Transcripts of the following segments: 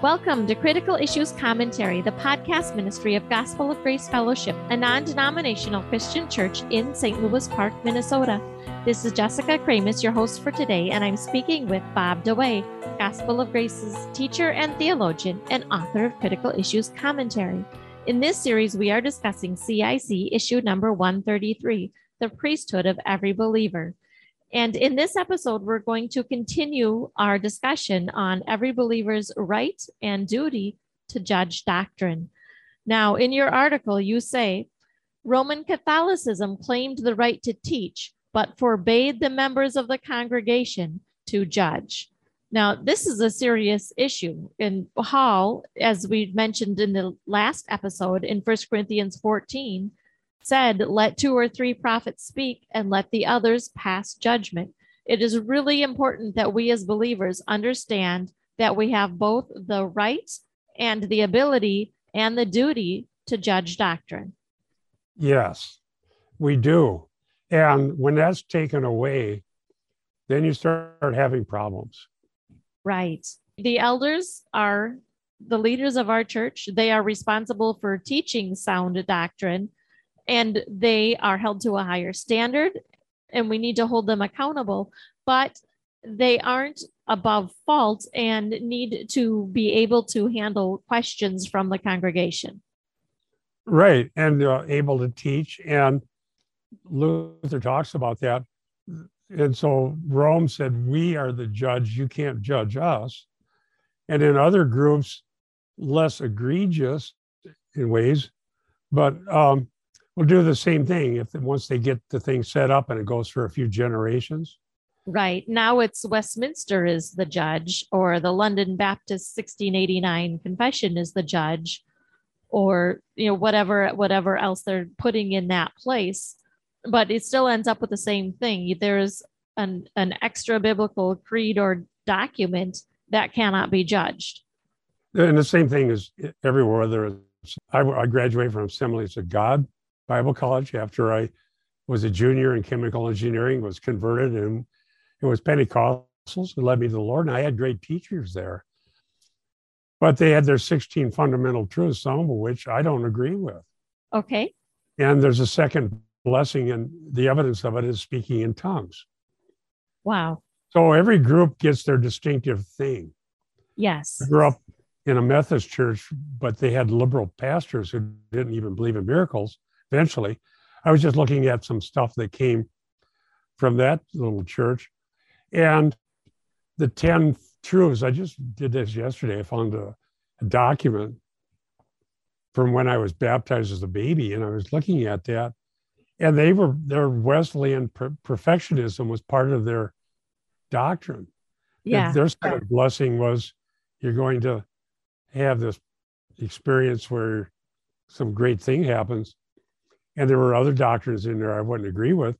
Welcome to Critical Issues Commentary, the podcast ministry of Gospel of Grace Fellowship, a non denominational Christian church in St. Louis Park, Minnesota. This is Jessica Kramasz, your host for today, and I'm speaking with Bob DeWaay, Gospel of Grace's teacher and theologian and author of Critical Issues Commentary. In this series, we are discussing CIC issue number 133, The Priesthood of Every Believer. And in this episode, we're going to continue our discussion on every believer's right and duty to judge doctrine. Now, in your article, you say Roman Catholicism claimed the right to teach, but forbade the members of the congregation to judge. Now, this is a serious issue. In Paul, as we mentioned in the last episode in 1 Corinthians 14, said, Let two or three prophets speak and let the others pass judgment. It is really important that we as believers understand that we have both the right and the ability and the duty to judge doctrine. Yes, we do. And when that's taken away, then you start having problems. Right. The elders are the leaders of our church. They are responsible for teaching sound doctrine and they are held to a higher standard and we need to hold them accountable but they aren't above fault and need to be able to handle questions from the congregation. Right and uh, able to teach and luther talks about that. And so rome said we are the judge you can't judge us. And in other groups less egregious in ways but um, will do the same thing if once they get the thing set up and it goes for a few generations. Right. Now it's Westminster is the judge, or the London Baptist 1689 Confession is the judge, or you know, whatever whatever else they're putting in that place. But it still ends up with the same thing. There's an, an extra biblical creed or document that cannot be judged. And the same thing is everywhere. There is I, I graduated from Assemblies of God Bible College after I was a junior in chemical engineering, was converted, and it was Pentecostals who led me to the Lord. And I had great teachers there. But they had their 16 fundamental truths, some of which I don't agree with. Okay. And there's a second blessing, and the evidence of it is speaking in tongues. Wow. So every group gets their distinctive thing. Yes. I grew up in a Methodist church, but they had liberal pastors who didn't even believe in miracles eventually. I was just looking at some stuff that came from that little church. And the 10 truths, I just did this yesterday. I found a, a document from when I was baptized as a baby, and I was looking at that. And they were, their Wesleyan per- perfectionism was part of their doctrine. Yeah. Their second blessing was you're going to have this experience where some great thing happens and there were other doctrines in there I wouldn't agree with.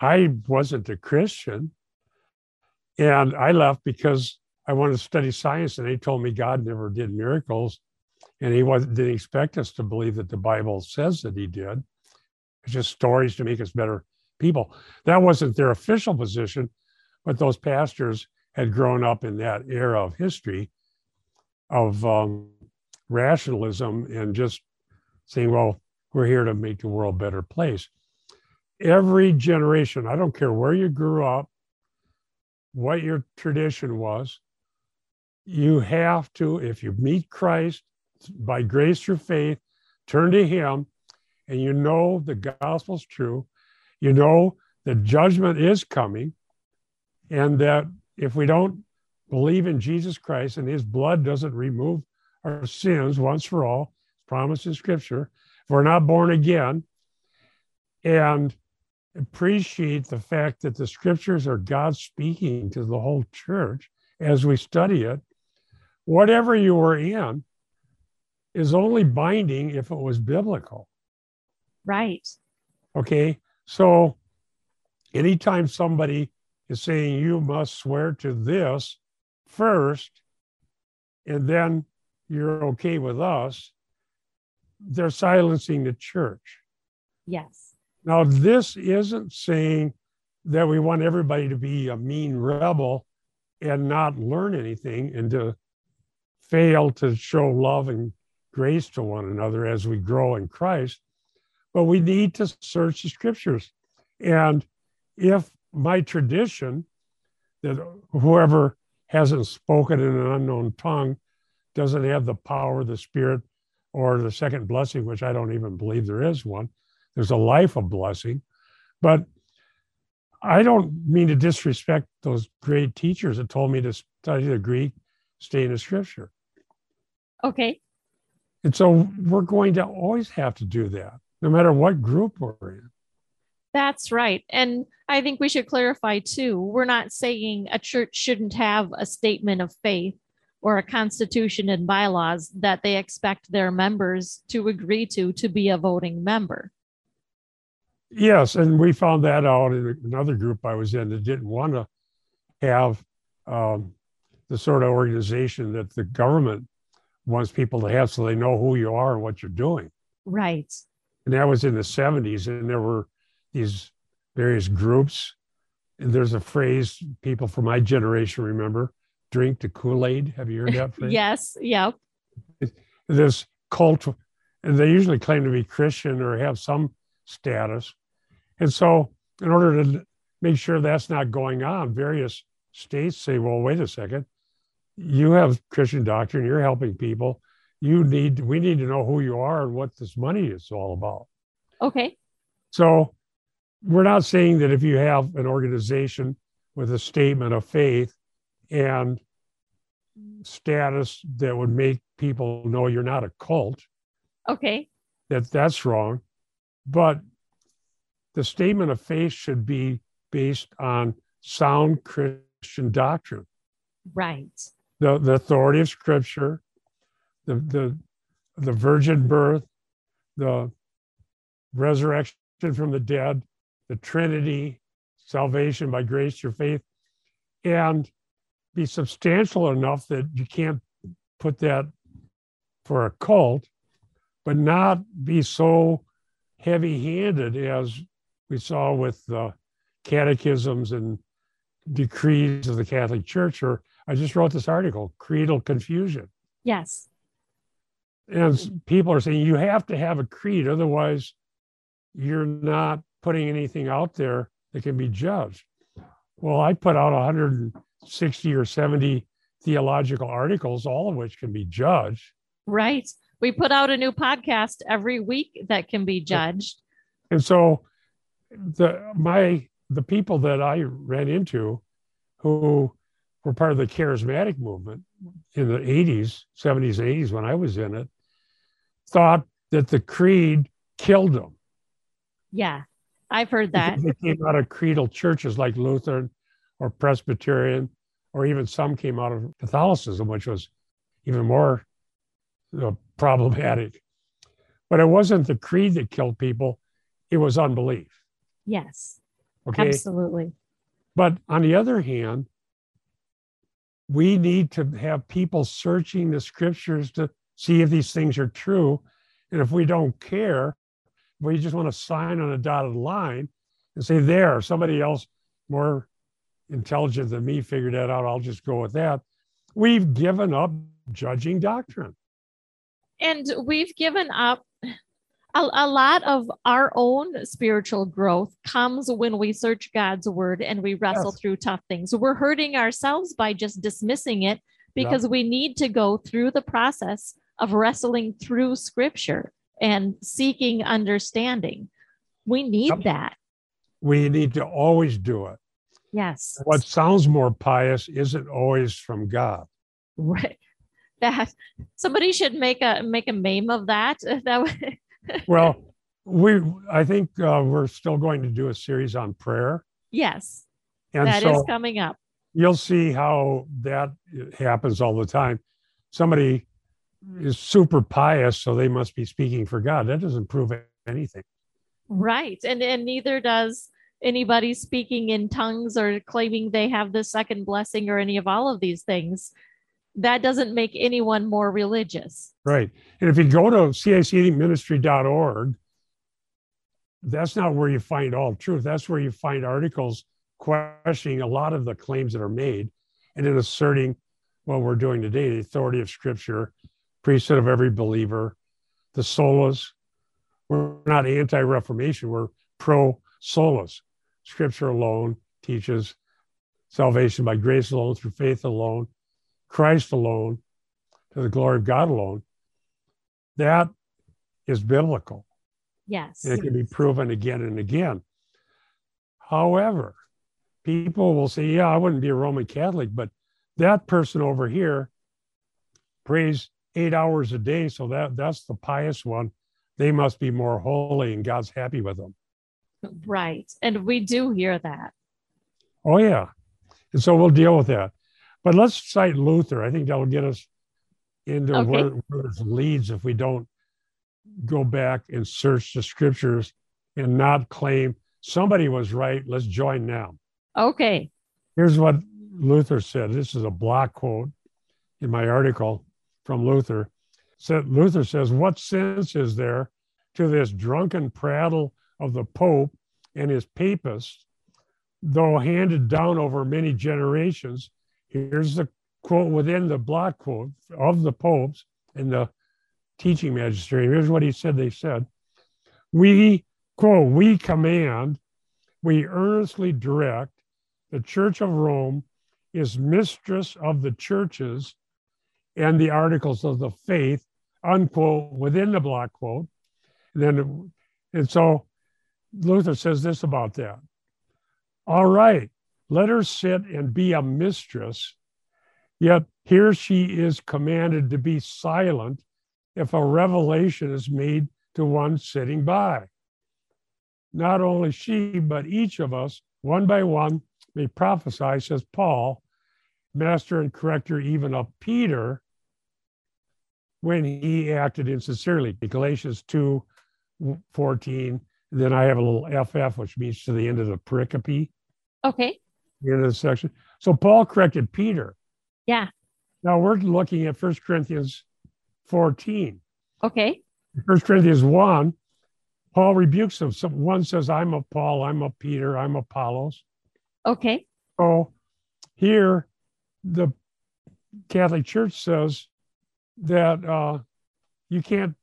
I wasn't a Christian, and I left because I wanted to study science, and they told me God never did miracles, and He didn't expect us to believe that the Bible says that He did. It's just stories to make us better people. That wasn't their official position, but those pastors had grown up in that era of history of um, rationalism and just saying, well, we're here to make the world a better place. Every generation, I don't care where you grew up, what your tradition was, you have to, if you meet Christ by grace through faith, turn to Him, and you know the gospel's true. You know the judgment is coming, and that if we don't believe in Jesus Christ and His blood doesn't remove our sins once for all, promised in Scripture, if we're not born again, and appreciate the fact that the scriptures are God speaking to the whole church as we study it, whatever you were in is only binding if it was biblical. Right. Okay. So anytime somebody is saying you must swear to this first, and then you're okay with us, they're silencing the church. Yes. Now, this isn't saying that we want everybody to be a mean rebel and not learn anything and to fail to show love and grace to one another as we grow in Christ. But we need to search the scriptures. And if my tradition, that whoever hasn't spoken in an unknown tongue doesn't have the power of the Spirit or the second blessing, which I don't even believe there is one. There's a life of blessing. But I don't mean to disrespect those great teachers that told me to study the Greek, stay in the scripture. Okay. And so we're going to always have to do that, no matter what group we're in. That's right. And I think we should clarify too we're not saying a church shouldn't have a statement of faith or a constitution and bylaws that they expect their members to agree to to be a voting member. Yes, and we found that out in another group I was in that didn't want to have um, the sort of organization that the government wants people to have so they know who you are and what you're doing. Right. And that was in the 70s, and there were these various groups. And there's a phrase people from my generation remember drink the Kool Aid. Have you heard that phrase? yes. Yep. This cult, and they usually claim to be Christian or have some status. And so, in order to make sure that's not going on, various states say, well, wait a second, you have Christian doctrine, you're helping people. You need, we need to know who you are and what this money is all about. Okay. So, we're not saying that if you have an organization with a statement of faith and status that would make people know you're not a cult. Okay. That that's wrong. But the statement of faith should be based on sound christian doctrine. Right. The, the authority of scripture the, the the virgin birth the resurrection from the dead the Trinity, salvation by grace through faith, and be substantial enough that you can't put that for a cult, but not be so heavy handed as we saw with the catechisms and decrees of the Catholic Church. Or I just wrote this article, Creedal Confusion. Yes. And people are saying you have to have a creed, otherwise, you're not putting anything out there that can be judged. Well, I put out 160 or 70 theological articles, all of which can be judged. Right. We put out a new podcast every week that can be judged. And so the my the people that I ran into who were part of the charismatic movement in the 80s, 70s, 80s when I was in it, thought that the creed killed them. Yeah. I've heard that. They came out of creedal churches like Lutheran or Presbyterian, or even some came out of Catholicism, which was even more you know, problematic. But it wasn't the creed that killed people, it was unbelief. Yes. Okay. Absolutely. But on the other hand, we need to have people searching the scriptures to see if these things are true. And if we don't care, we just want to sign on a dotted line and say, there, somebody else more intelligent than me figured that out. I'll just go with that. We've given up judging doctrine. And we've given up a, a, lot of our own spiritual growth comes when we search God's word and we wrestle yes. through tough things. We're hurting ourselves by just dismissing it because we need to go through the process of wrestling through scripture and seeking understanding. We need yep. that. We need to always do it. Yes. What sounds more pious isn't always from God. Right. That somebody should make a make a meme of that. That well, we I think uh, we're still going to do a series on prayer. Yes. And that so is coming up. You'll see how that happens all the time. Somebody is super pious, so they must be speaking for God. That doesn't prove anything. Right. And and neither does anybody speaking in tongues or claiming they have the second blessing or any of all of these things. That doesn't make anyone more religious. Right. And if you go to cicministry.org, that's not where you find all truth. That's where you find articles questioning a lot of the claims that are made and then asserting what we're doing today the authority of Scripture, priesthood of every believer, the solas. We're not anti Reformation, we're pro solas. Scripture alone teaches salvation by grace alone, through faith alone, Christ alone, to the glory of God alone. That is biblical. Yes. And it can be proven again and again. However, people will say, yeah, I wouldn't be a Roman Catholic, but that person over here prays eight hours a day. So that that's the pious one. They must be more holy and God's happy with them. Right. And we do hear that. Oh, yeah. And so we'll deal with that. But let's cite Luther. I think that'll get us into Okay. where, where it leads if we don't go back and search the scriptures and not claim somebody was right. Let's join now. Okay. Here's what Luther said. This is a block quote in my article from Luther. Said Luther says, "What sense is there to this drunken prattle of the Pope and his papists, though handed down over many generations?" Here's the quote within the block quote of the popes and the teaching magisterium. Here's what he said. They said, "We quote we command, we earnestly direct." the Church of Rome is mistress of the churches and the articles of the faith, unquote, within the block quote. And then, and so Luther says this about that. All right, let her sit and be a mistress, yet here she is commanded to be silent if a revelation is made to one sitting by. Not only she, but each of us, one by one, may prophesy, says Paul, master and corrector even of Peter, when he acted insincerely. Galatians 2 14. Then I have a little FF, which means to the end of the pericope, Okay. the end of the section. So Paul corrected Peter. Yeah. Now we're looking at 1 Corinthians 14. Okay. 1 Corinthians 1, Paul rebukes them. So one says, I'm of Paul, I'm of Peter, I'm Apollos. Okay. So here, the Catholic Church says that uh, you can't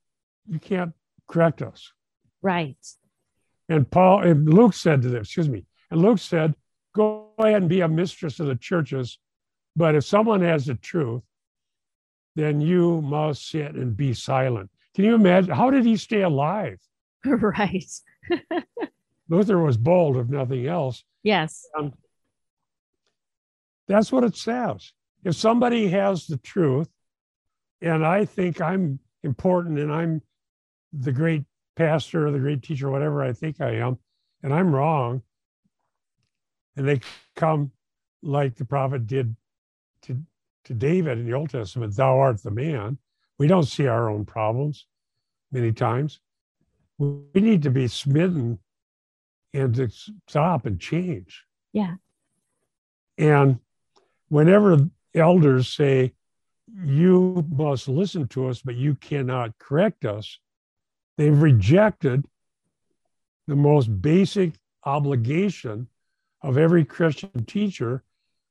you can't correct us. Right. And Paul and Luke said to them, excuse me, and Luke said, "Go ahead and be a mistress of the churches, but if someone has the truth, then you must sit and be silent." Can you imagine how did he stay alive? right. Luther was bold, if nothing else. Yes. Um, that's what it says. If somebody has the truth, and I think I'm important and I'm the great pastor or the great teacher, whatever I think I am, and I'm wrong, and they come like the prophet did to, to David in the Old Testament, thou art the man. We don't see our own problems many times. We need to be smitten and to stop and change. Yeah. And whenever elders say, you must listen to us, but you cannot correct us, they've rejected the most basic obligation of every Christian teacher,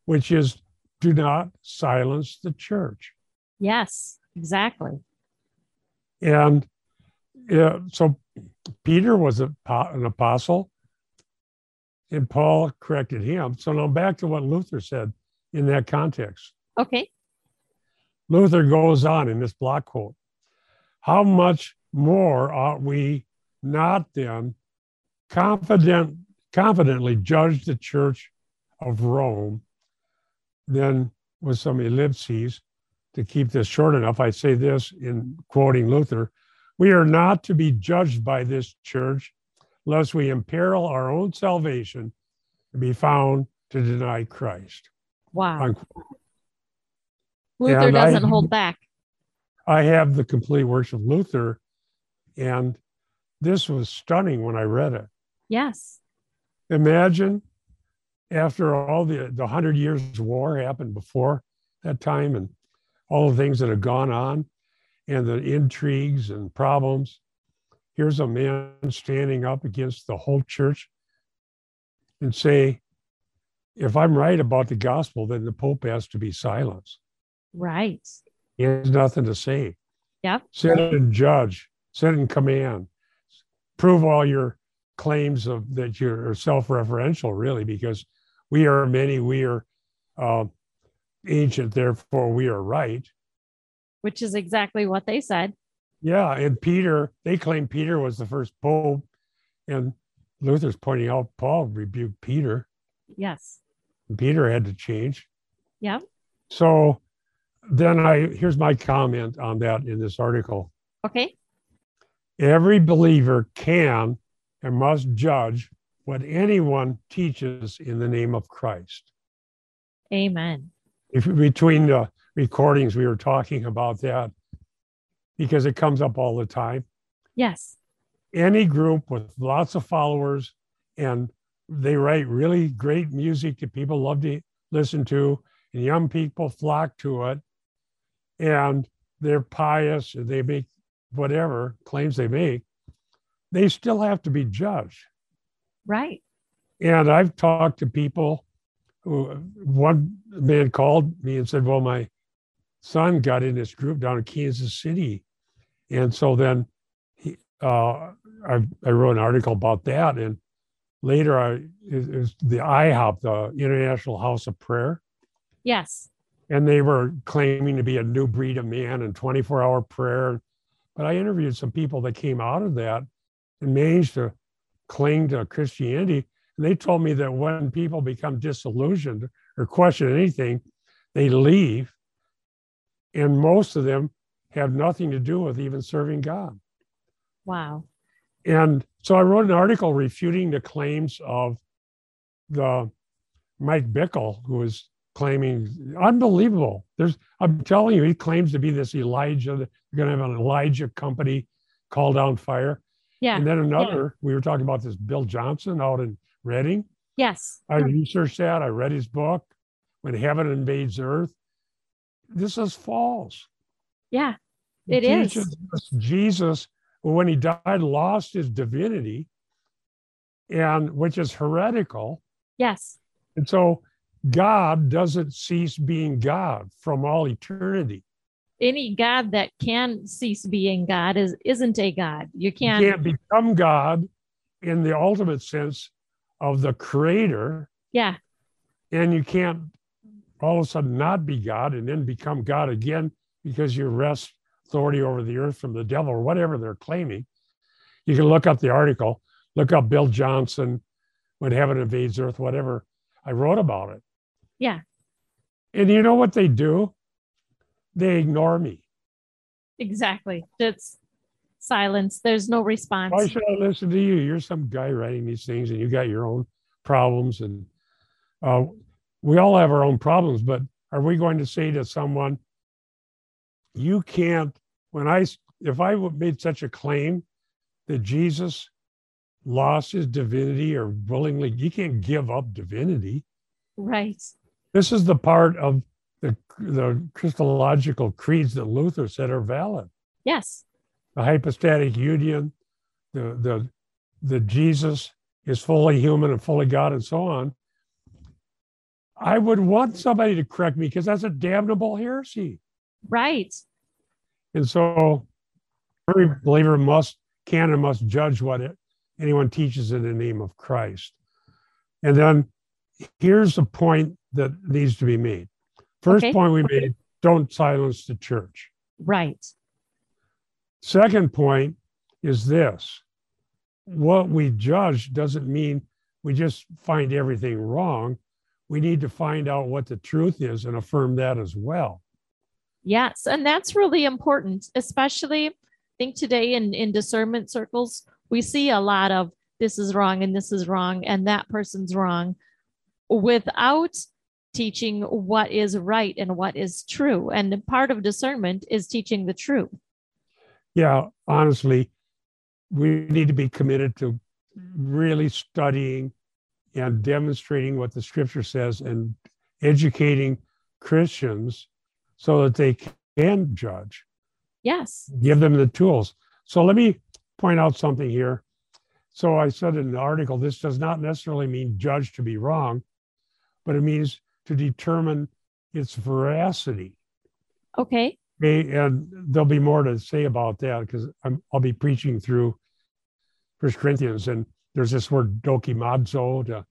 which is do not silence the church. Yes. Exactly. And uh, so Peter was a, an apostle, and Paul corrected him. So now back to what Luther said in that context. Okay. Luther goes on in this block quote How much more ought we not then confident, confidently judge the church of Rome? Then, with some ellipses to keep this short enough, I say this in quoting Luther We are not to be judged by this church lest we imperil our own salvation and be found to deny Christ. Wow. Unquote. Luther And doesn't hold back. I have the complete works of Luther, and this was stunning when I read it. Yes. Imagine after all the the hundred years war happened before that time, and all the things that have gone on, and the intrigues and problems. Here's a man standing up against the whole church and say, if I'm right about the gospel, then the Pope has to be silenced. Right. He has nothing to say. Yep. Sit and judge, sit in command, prove all your claims of that you're self-referential, really, because we are many, we are uh, ancient, therefore we are right. Which is exactly what they said. Yeah, and Peter, they claim Peter was the first pope, and Luther's pointing out Paul rebuked Peter. Yes. Peter had to change. Yeah. So then I here's my comment on that in this article. Okay. Every believer can and must judge what anyone teaches in the name of Christ. Amen. If between the recordings we were talking about that because it comes up all the time. Yes. Any group with lots of followers and they write really great music that people love to listen to, and young people flock to it, and they're pious, and they make whatever claims they make, they still have to be judged. Right. And I've talked to people who, one man called me and said, Well, my son got in this group down in Kansas City. And so then he, uh, I, I wrote an article about that. And later I was the IHOP, the International House of Prayer. Yes. And they were claiming to be a new breed of man and 24 hour prayer. But I interviewed some people that came out of that and managed to cling to Christianity. And they told me that when people become disillusioned or question anything, they leave. And most of them have nothing to do with even serving God. Wow. And so I wrote an article refuting the claims of the Mike Bickle, who was claiming unbelievable. There's, I'm telling you, he claims to be this Elijah. You're going to have an Elijah company call down fire. Yeah. And then another, yeah. we were talking about this Bill Johnson out in Redding. Yes. I researched that. I read his book, When Heaven Invades Earth. This is false. Yeah, it is. Jesus, when he died, lost his divinity, and which is heretical. Yes. And so God doesn't cease being God from all eternity. Any God that can cease being God is isn't a God. You can't, you can't become God in the ultimate sense of the creator. Yeah. And you can't all of a sudden not be God and then become God again because you wrest authority over the earth from the devil or whatever they're claiming. You can look up the article, look up Bill Johnson, When Heaven Invades Earth, whatever. I wrote about it. Yeah. And you know what they do? They ignore me. Exactly. It's silence. There's no response. Why should I listen to you? You're some guy writing these things and you got your own problems. And uh, we all have our own problems, but are we going to say to someone, you can't, when I, if I made such a claim that Jesus lost his divinity or willingly, you can't give up divinity. Right. This is the part of the, the Christological creeds that Luther said are valid. Yes. The hypostatic union, the, the, the Jesus is fully human and fully God, and so on. I would want somebody to correct me because that's a damnable heresy. Right. And so every believer must, can, and must judge what it, anyone teaches in the name of Christ. And then here's the point that needs to be made. First Okay. point we made don't silence the church. Right. Second point is this what we judge doesn't mean we just find everything wrong. We need to find out what the truth is and affirm that as well. Yes. And that's really important, especially I think today in, in discernment circles, we see a lot of this is wrong and this is wrong and that person's wrong without teaching what is right and what is true. And part of discernment is teaching the truth. Yeah, honestly, we need to be committed to really studying and demonstrating what the scripture says and educating Christians so that they can judge, Yes. give them the tools. So let me point out something here. So I said in the article, this does not necessarily mean judge to be wrong, but it means to determine its veracity. Okay. Okay, and there'll be more to say about that because I'll be preaching through First Corinthians, and there's this word dokimazo to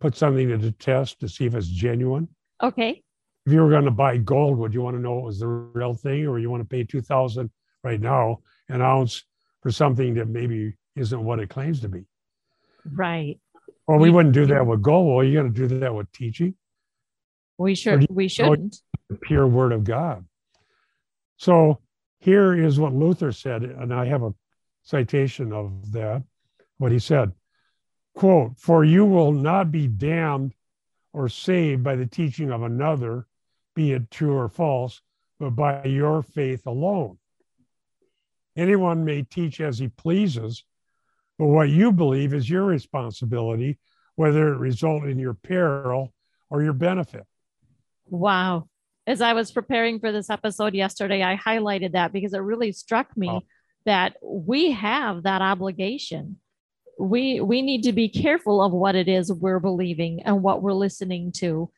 put something to the test to see if it's genuine. Okay. If you were going to buy gold, would you want to know it was the real thing, or you want to pay two thousand right now an ounce for something that maybe isn't what it claims to be? Right. Well, we wouldn't do that with gold. Well, you're going to do that with teaching. We should. We shouldn't. The pure word of God. So here is what Luther said, and I have a citation of that. What he said, quote, "For you will not be damned or saved by the teaching of another, be it true or false, but by your faith alone. Anyone may teach as he pleases, but what you believe is your responsibility, whether it result in your peril or your benefit. Wow. As I was preparing for this episode yesterday, I highlighted that because it really struck me that we have that obligation. We we need to be careful of what it is we're believing and what we're listening to.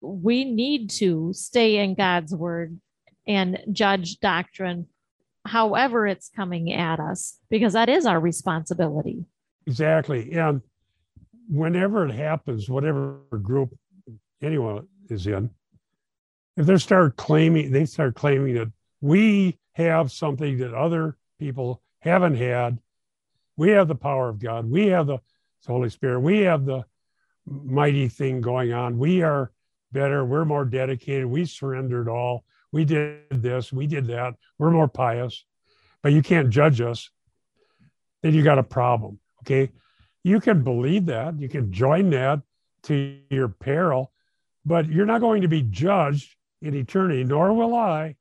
We need to stay in God's word and judge doctrine however it's coming at us, because that is our responsibility. Exactly. And whenever it happens, whatever group anyone is in, if they start claiming, they start claiming that we have something that other people haven't had. We have the power of God. We have the Holy Spirit. We have the mighty thing going on. We are better. We're more dedicated. We surrendered all we did this, we did that, we're more pious, but you can't judge us, then you got a problem. Okay. You can believe that, you can join that to your peril, but you're not going to be judged in eternity, nor will I.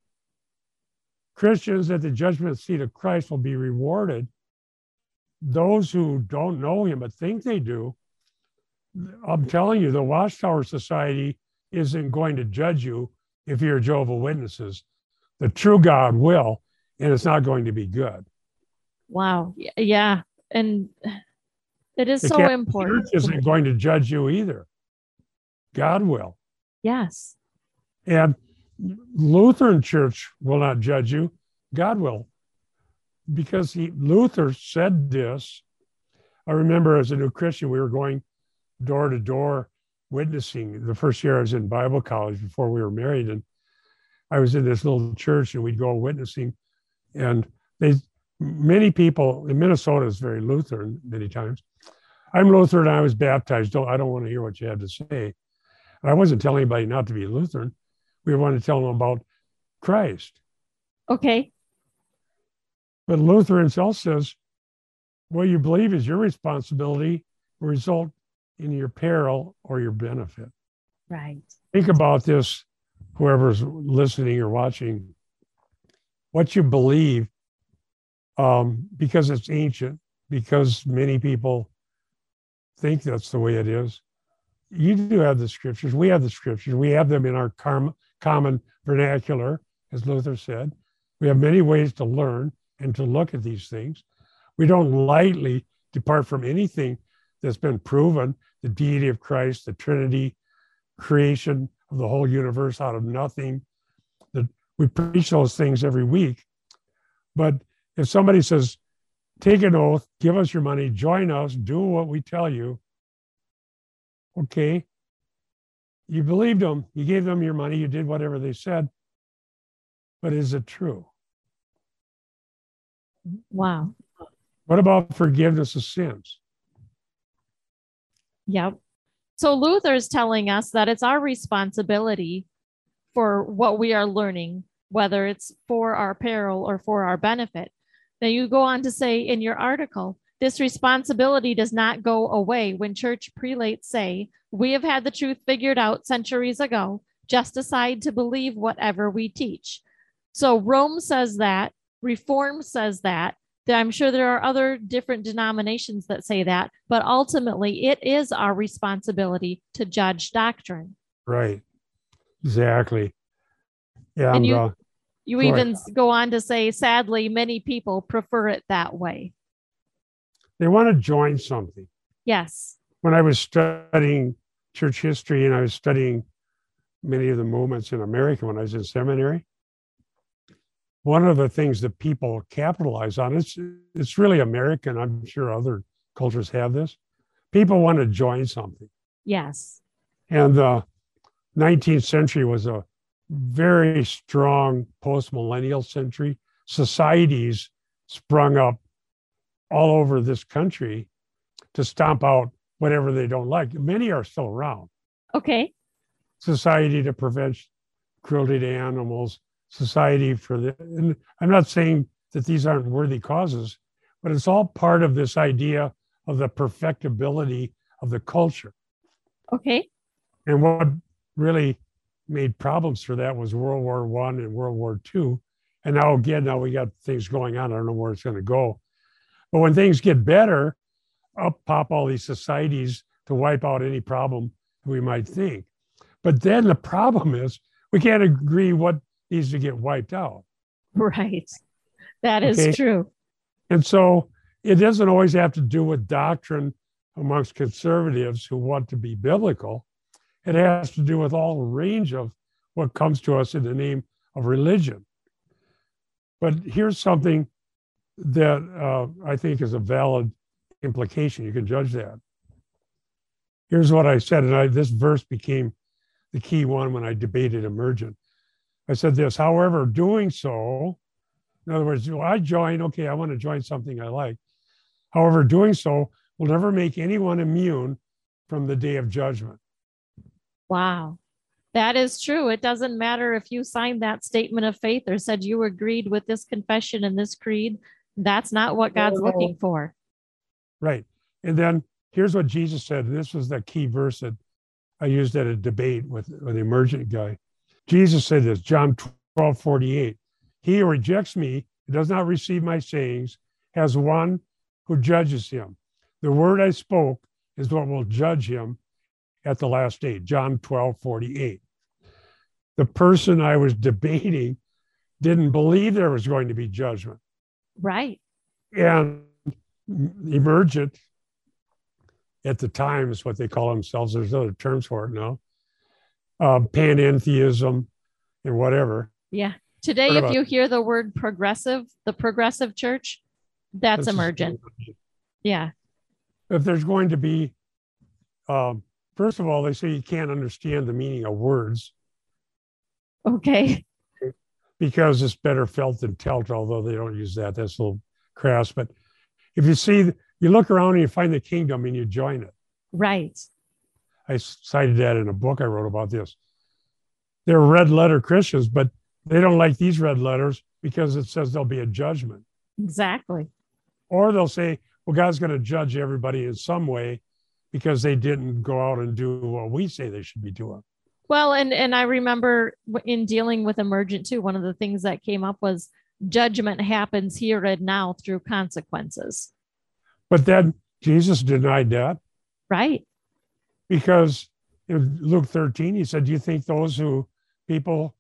Christians at the judgment seat of Christ will be rewarded. Those who don't know him but think they do, I'm telling you, the Watchtower Society isn't going to judge you if you're Jehovah Witnesses. The true God will, and it's not going to be good. Wow. Yeah. And it is the so Catholic important. Church isn't going to judge you either. God will. Yes. And Lutheran Church will not judge you. God will. Because he, Luther said this. I remember as a new Christian, we were going door to door witnessing the first year I was in Bible college before we were married. And I was in this little church and we'd go witnessing. And they, many people in Minnesota is very Lutheran many times. I'm Lutheran. I was baptized. Don't, I don't want to hear what you have to say. And I wasn't telling anybody not to be Lutheran. We wanted to tell them about Christ. Okay. But Luther himself says, what you believe is your responsibility, The result in your peril or your benefit. Right. Think about this, whoever's listening or watching, what you believe, um, because it's ancient, because many people think that's the way it is. You do have the scriptures. We have the scriptures. We have them in our karma, common vernacular, as Luther said. We have many ways to learn and to look at these things. We don't lightly depart from anything that's been proven the deity of Christ, the Trinity, creation of the whole universe out of nothing. That we preach those things every week. But if somebody says, take an oath, give us your money, join us, do what we tell you, okay, you believed them, you gave them your money, you did whatever they said, but is it true? Wow. What about forgiveness of sins? Yep. So Luther's telling us that it's our responsibility for what we are learning, whether it's for our peril or for our benefit. Then you go on to say in your article, this responsibility does not go away when church prelates say, We have had the truth figured out centuries ago, just decide to believe whatever we teach. So Rome says that, Reform says that, I'm sure there are other different denominations that say that, but ultimately it is our responsibility to judge doctrine. Right. Exactly. Yeah. And you, you even go on to say, sadly, many people prefer it that way. They want to join something. Yes. When I was studying church history and I was studying many of the movements in America when I was in seminary, one of the things that people capitalize on, it's it's really American. I'm sure other cultures have this. People want to join something. Yes. And the 19th century was a very strong post millennial century. Societies sprung up all over this country to stomp out whatever they don't like. Many are still around. Okay. Society to prevent cruelty to animals, society for the, and I'm not saying that these aren't worthy causes, but it's all part of this idea of the perfectibility of the culture. Okay. And what really made problems for that was World War One and World War Two. And now again, now we got things going on. I don't know where it's going to go. But when things get better, up pop all these societies to wipe out any problem we might think. But then the problem is we can't agree what needs to get wiped out. Right. That is okay? true. And so it doesn't always have to do with doctrine amongst conservatives who want to be biblical. It has to do with all range of what comes to us in the name of religion. But here's something that uh, I think is a valid implication. You can judge that. Here's what I said, and I, this verse became the key one when I debated emergent. I said this, however, doing so, in other words, I join, okay, I want to join something I like. However, doing so will never make anyone immune from the day of judgment. Wow. That is true. It doesn't matter if you signed that statement of faith or said you agreed with this confession and this creed. That's not what God's no, no. looking for. Right. And then here's what Jesus said. This was the key verse that I used at a debate with, with the emergent guy. Jesus said this, John 12, 48. He who rejects me, does not receive my sayings, has one who judges him. The word I spoke is what will judge him at the last day. John 12, 48. The person I was debating didn't believe there was going to be judgment. Right. And emergent at the time is what they call themselves. There's other terms for it now. Uh, panentheism and whatever. Yeah. Today, if you hear the word progressive, the progressive church, that's, that's emergent. Yeah. If there's going to be, um, first of all, they say you can't understand the meaning of words. Okay. Because it's better felt than telt, although they don't use that. That's a little crass. But if you see, you look around and you find the kingdom and you join it. Right. I cited that in a book I wrote about this. They're red letter Christians, but they don't like these red letters because it says there'll be a judgment. Exactly. Or they'll say, well, God's going to judge everybody in some way because they didn't go out and do what we say they should be doing. Well, and and I remember in dealing with emergent too, one of the things that came up was judgment happens here and now through consequences. But then Jesus denied that. Right. Because in Luke 13, he said, Do you think those who people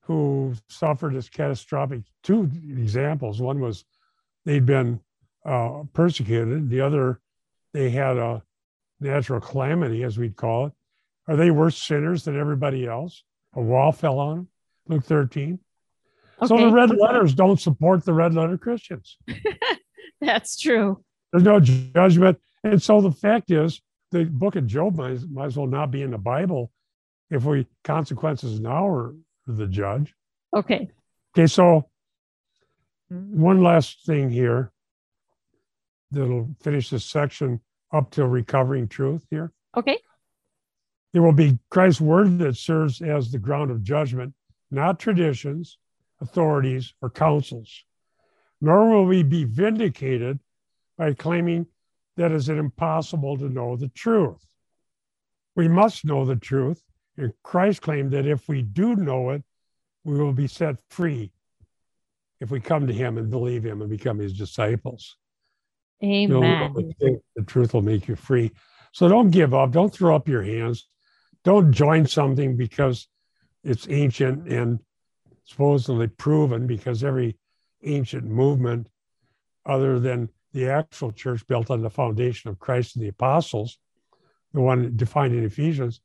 who suffered as catastrophic, two examples, one was they'd been uh, persecuted, the other, they had a natural calamity, as we'd call it. Are they worse sinners than everybody else? A wall fell on them, Luke 13. Okay. So the red letters don't support the red letter Christians. That's true. There's no judgment. And so the fact is, the book of Job might, might as well not be in the Bible if we consequences now are the judge. Okay. Okay, so one last thing here that'll finish this section up to recovering truth here. Okay. There will be Christ's word that serves as the ground of judgment, not traditions, authorities, or councils. Nor will we be vindicated by claiming that is it impossible to know the truth. We must know the truth, and Christ claimed that if we do know it, we will be set free if we come to him and believe him and become his disciples. Amen. the truth will make you free. So don't give up. Don't throw up your hands. Don't join something because it's ancient and supposedly proven, because every ancient movement, other than the actual church built on the foundation of Christ and the apostles, the one defined in Ephesians,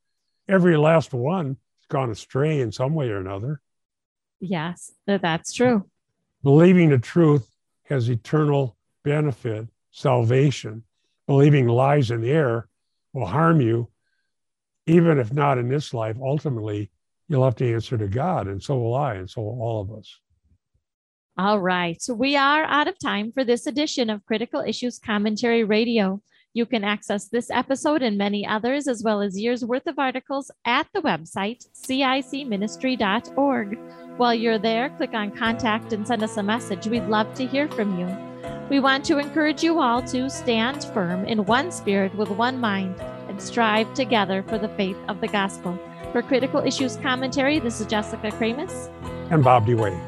every last one has gone astray in some way or another. Yes, that's true. Believing the truth has eternal benefit, salvation. Believing lies and error will harm you, even if not in this life. Ultimately, you'll have to answer to God, and so will I, and so will all of us. All right. So we are out of time for this edition of Critical Issues Commentary Radio. You can access this episode and many others, as well as years worth of articles at the website cicministry.org. While you're there, click on contact and send us a message. We'd love to hear from you. We want to encourage you all to stand firm in one spirit with one mind and strive together for the faith of the gospel. For Critical Issues Commentary, this is Jessica Kramasz and Bob DeWaay.